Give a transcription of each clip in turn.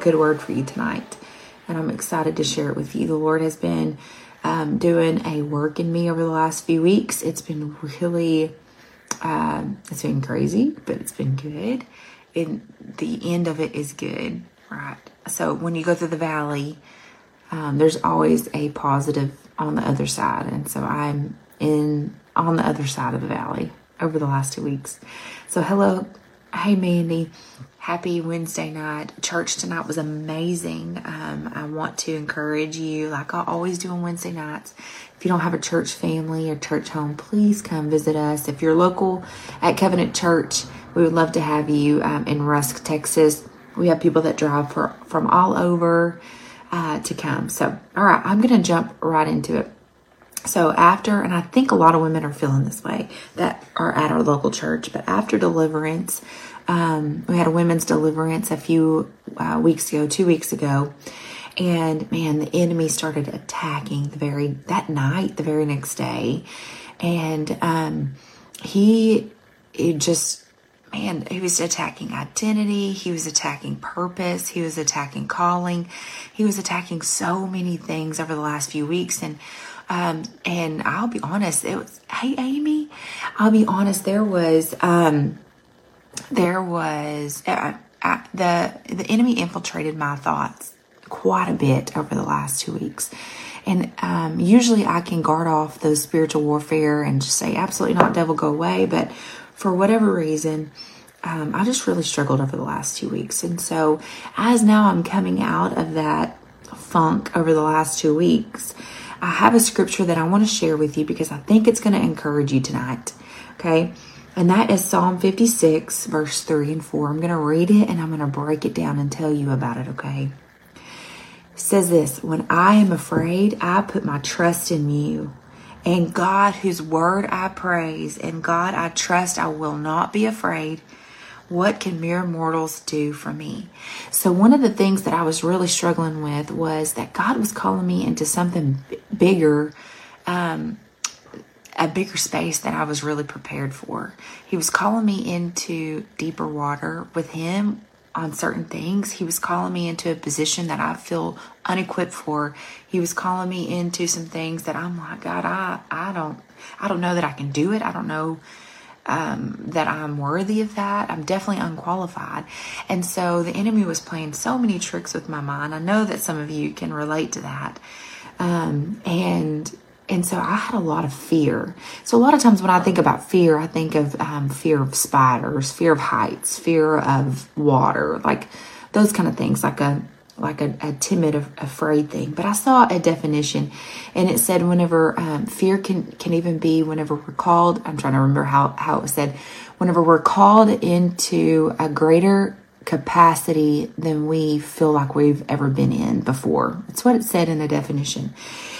good word for you tonight, and I'm excited to share it with you. The Lord has been um, doing a work in me over the last few weeks. It's been really, um, it's been crazy, but it's been good. And the end of it is good, right? So when you go through the valley, um, there's always a positive on the other side. And so I'm in on the other side of the valley over the last two weeks. So, hello. Hey, Mandy. Happy Wednesday night. Church tonight was amazing. Um, I want to encourage you, like I always do on Wednesday nights. If you don't have a church family or church home, please come visit us. If you're local at Covenant Church, we would love to have you um, in Rusk, Texas. We have people that drive for, from all over uh, to come. So, all right, I'm going to jump right into it. So, after, and I think a lot of women are feeling this way that are at our local church, but after deliverance, um, we had a women's deliverance a few uh, weeks ago, two weeks ago. And man, the enemy started attacking the very, that night, the very next day. And um, he, it just, man, he was attacking identity. He was attacking purpose. He was attacking calling. He was attacking so many things over the last few weeks. And, um, and I'll be honest, it was, hey, Amy, I'll be honest, there was, um, there was, uh, uh, the, the enemy infiltrated my thoughts quite a bit over the last two weeks. And um, usually I can guard off those spiritual warfare and just say, absolutely not, devil, go away. But for whatever reason, um, I just really struggled over the last two weeks. And so, as now I'm coming out of that funk over the last two weeks, I have a scripture that I want to share with you because I think it's going to encourage you tonight. Okay. And that is Psalm 56, verse 3 and 4. I'm going to read it and I'm going to break it down and tell you about it. Okay. It says this When I am afraid, I put my trust in you. And God, whose word I praise, and God I trust, I will not be afraid. What can mere mortals do for me? So, one of the things that I was really struggling with was that God was calling me into something bigger, um, a bigger space than I was really prepared for. He was calling me into deeper water with Him on certain things. He was calling me into a position that I feel unequipped for. He was calling me into some things that I'm like, God, I, I don't, I don't know that I can do it. I don't know um, that I'm worthy of that. I'm definitely unqualified. And so the enemy was playing so many tricks with my mind. I know that some of you can relate to that. Um, and and so I had a lot of fear. So a lot of times when I think about fear, I think of um, fear of spiders, fear of heights, fear of water, like those kind of things, like a like a, a timid, afraid thing. But I saw a definition, and it said whenever um, fear can can even be whenever we're called. I'm trying to remember how how it was said. Whenever we're called into a greater capacity than we feel like we've ever been in before. That's what it said in the definition.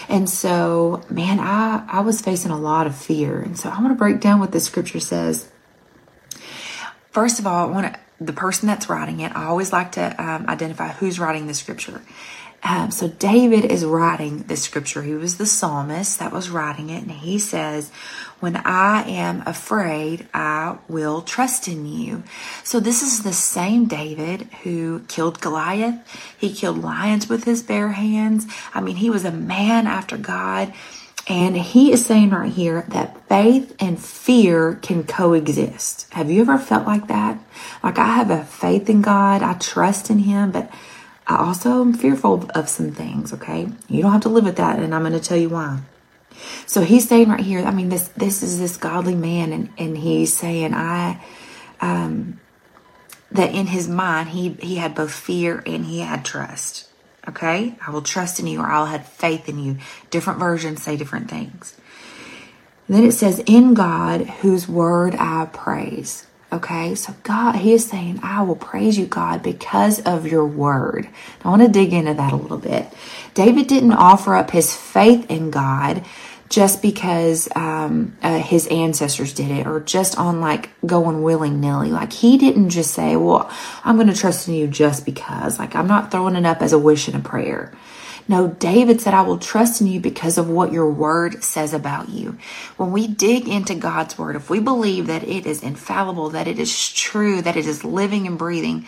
And so, man, I, I was facing a lot of fear. And so I want to break down what the scripture says. First of all, I want to the person that's writing it, I always like to um, identify who's writing the scripture. Um, so David is writing this scripture. He was the psalmist that was writing it, and he says, "When I am afraid, I will trust in you." So this is the same David who killed Goliath. He killed lions with his bare hands. I mean, he was a man after God. And he is saying right here that faith and fear can coexist. Have you ever felt like that? Like I have a faith in God, I trust in Him, but I also am fearful of some things, okay? You don't have to live with that, and I'm going to tell you why. So he's saying right here, I mean, this this is this godly man, and, and he's saying, I um that in his mind he he had both fear and he had trust. Okay? I will trust in you or I'll have faith in you. Different versions say different things. And then it says, In God, whose word I praise. Okay, so God, He is saying, I will praise you, God, because of your word. I want to dig into that a little bit. David didn't offer up his faith in God just because um, uh, his ancestors did it or just on like going willy nilly. Like he didn't just say, Well, I'm going to trust in you just because. Like I'm not throwing it up as a wish and a prayer. No, David said, I will trust in you because of what your word says about you. When we dig into God's word, if we believe that it is infallible, that it is true, that it is living and breathing,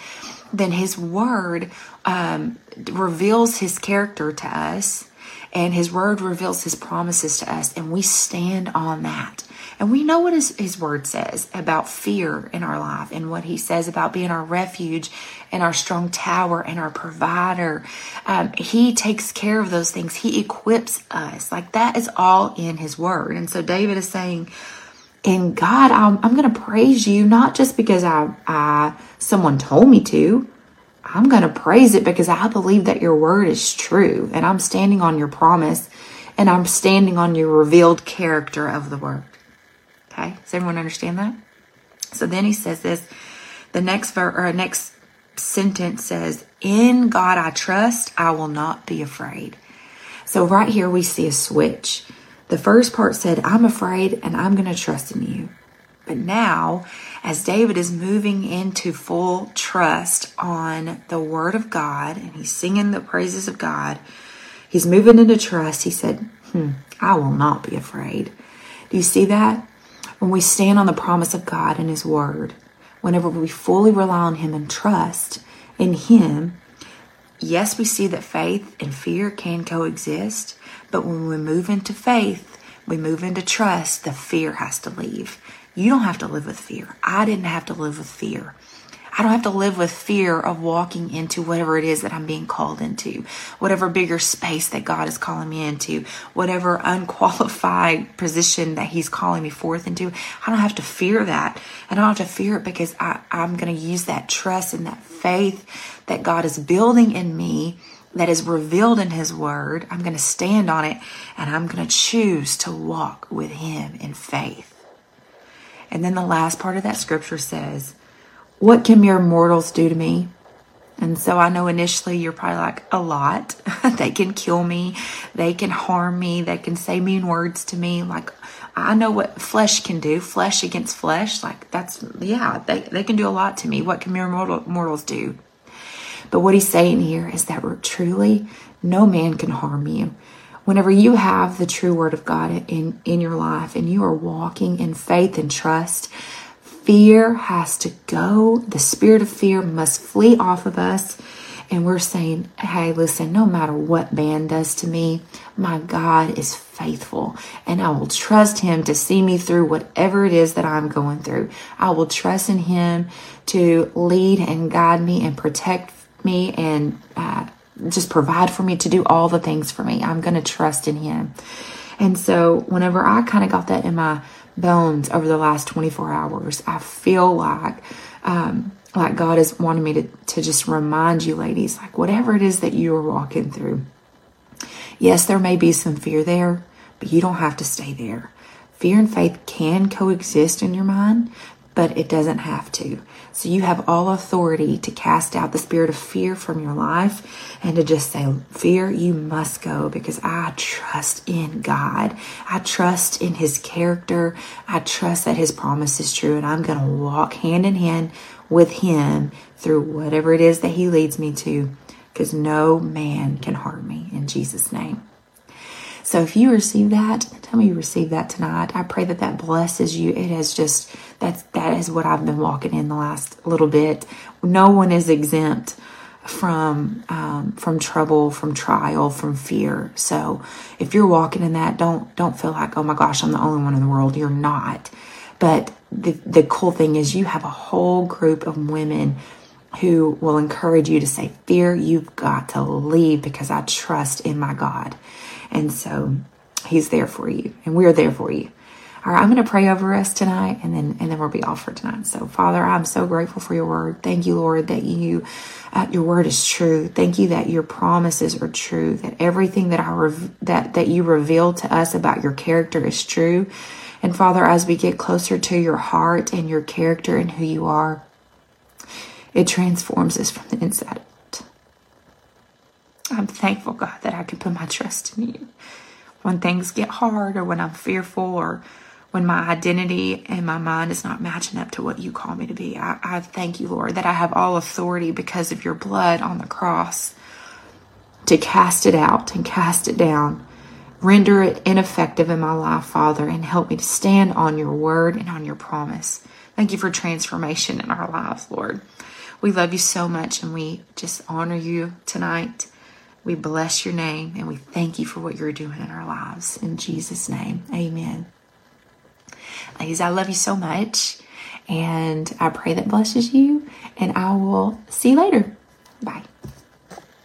then his word um, reveals his character to us and his word reveals his promises to us and we stand on that. And we know what his, his word says about fear in our life and what he says about being our refuge and our strong tower and our provider. Um, he takes care of those things. He equips us. Like that is all in his word. And so david is saying in God, I'm, I'm going to praise you not just because I, I someone told me to. I'm going to praise it because I believe that your word is true and I'm standing on your promise and I'm standing on your revealed character of the word. Okay? Does everyone understand that? So then he says this. The next ver- or next sentence says, "In God I trust; I will not be afraid." So right here we see a switch. The first part said, I'm afraid and I'm going to trust in you. But now, as David is moving into full trust on the word of God and he's singing the praises of God, he's moving into trust. He said, hmm, I will not be afraid. Do you see that? When we stand on the promise of God and his word, whenever we fully rely on him and trust in him, yes, we see that faith and fear can coexist, but when we move into faith, we move into trust, the fear has to leave. You don't have to live with fear. I didn't have to live with fear. I don't have to live with fear of walking into whatever it is that I'm being called into, whatever bigger space that God is calling me into, whatever unqualified position that He's calling me forth into. I don't have to fear that. I don't have to fear it because I, I'm going to use that trust and that faith that God is building in me that is revealed in His Word. I'm going to stand on it and I'm going to choose to walk with Him in faith. And then the last part of that scripture says, What can mere mortals do to me? And so I know initially you're probably like, A lot. they can kill me, they can harm me, they can say mean words to me. Like, I know what flesh can do, flesh against flesh. Like, that's, yeah, they, they can do a lot to me. What can mere mortal, mortals do? But what he's saying here is that truly no man can harm you. Whenever you have the true word of God in, in your life and you are walking in faith and trust, fear has to go. The spirit of fear must flee off of us. And we're saying, hey, listen, no matter what man does to me, my God is faithful and I will trust him to see me through whatever it is that I'm going through. I will trust in him to lead and guide me and protect me and uh, just provide for me to do all the things for me. I'm going to trust in Him. And so, whenever I kind of got that in my bones over the last 24 hours, I feel like, um, like God is wanting me to, to just remind you, ladies, like whatever it is that you are walking through. Yes, there may be some fear there, but you don't have to stay there. Fear and faith can coexist in your mind, but it doesn't have to. So you have all authority to cast out the spirit of fear from your life and to just say, Fear, you must go because I trust in God. I trust in His character. I trust that His promise is true, and I'm going to walk hand in hand with Him through whatever it is that He leads me to because no man can harm me in Jesus' name. So if you receive that, tell me you receive that tonight. I pray that that blesses you. It has just that's that is what I've been walking in the last little bit. No one is exempt from um, from trouble, from trial, from fear. So if you're walking in that, don't don't feel like oh my gosh, I'm the only one in the world. You're not. But the the cool thing is you have a whole group of women who will encourage you to say, Fear, you've got to leave because I trust in my God. And so he's there for you and we're there for you. All right, I'm going to pray over us tonight and then and then we'll be off for tonight. So, Father, I'm so grateful for your word. Thank you, Lord, that you uh, your word is true. Thank you that your promises are true. That everything that I rev- that that you reveal to us about your character is true. And Father, as we get closer to your heart and your character and who you are, it transforms us from the inside out. I'm thankful, God, that I can put my trust in you. When things get hard or when I'm fearful or when my identity and my mind is not matching up to what you call me to be, I, I thank you, Lord, that I have all authority because of your blood on the cross to cast it out and cast it down. Render it ineffective in my life, Father, and help me to stand on your word and on your promise. Thank you for transformation in our lives, Lord. We love you so much and we just honor you tonight. We bless your name and we thank you for what you're doing in our lives. In Jesus' name, amen. Ladies, I love you so much and I pray that blesses you and I will see you later. Bye.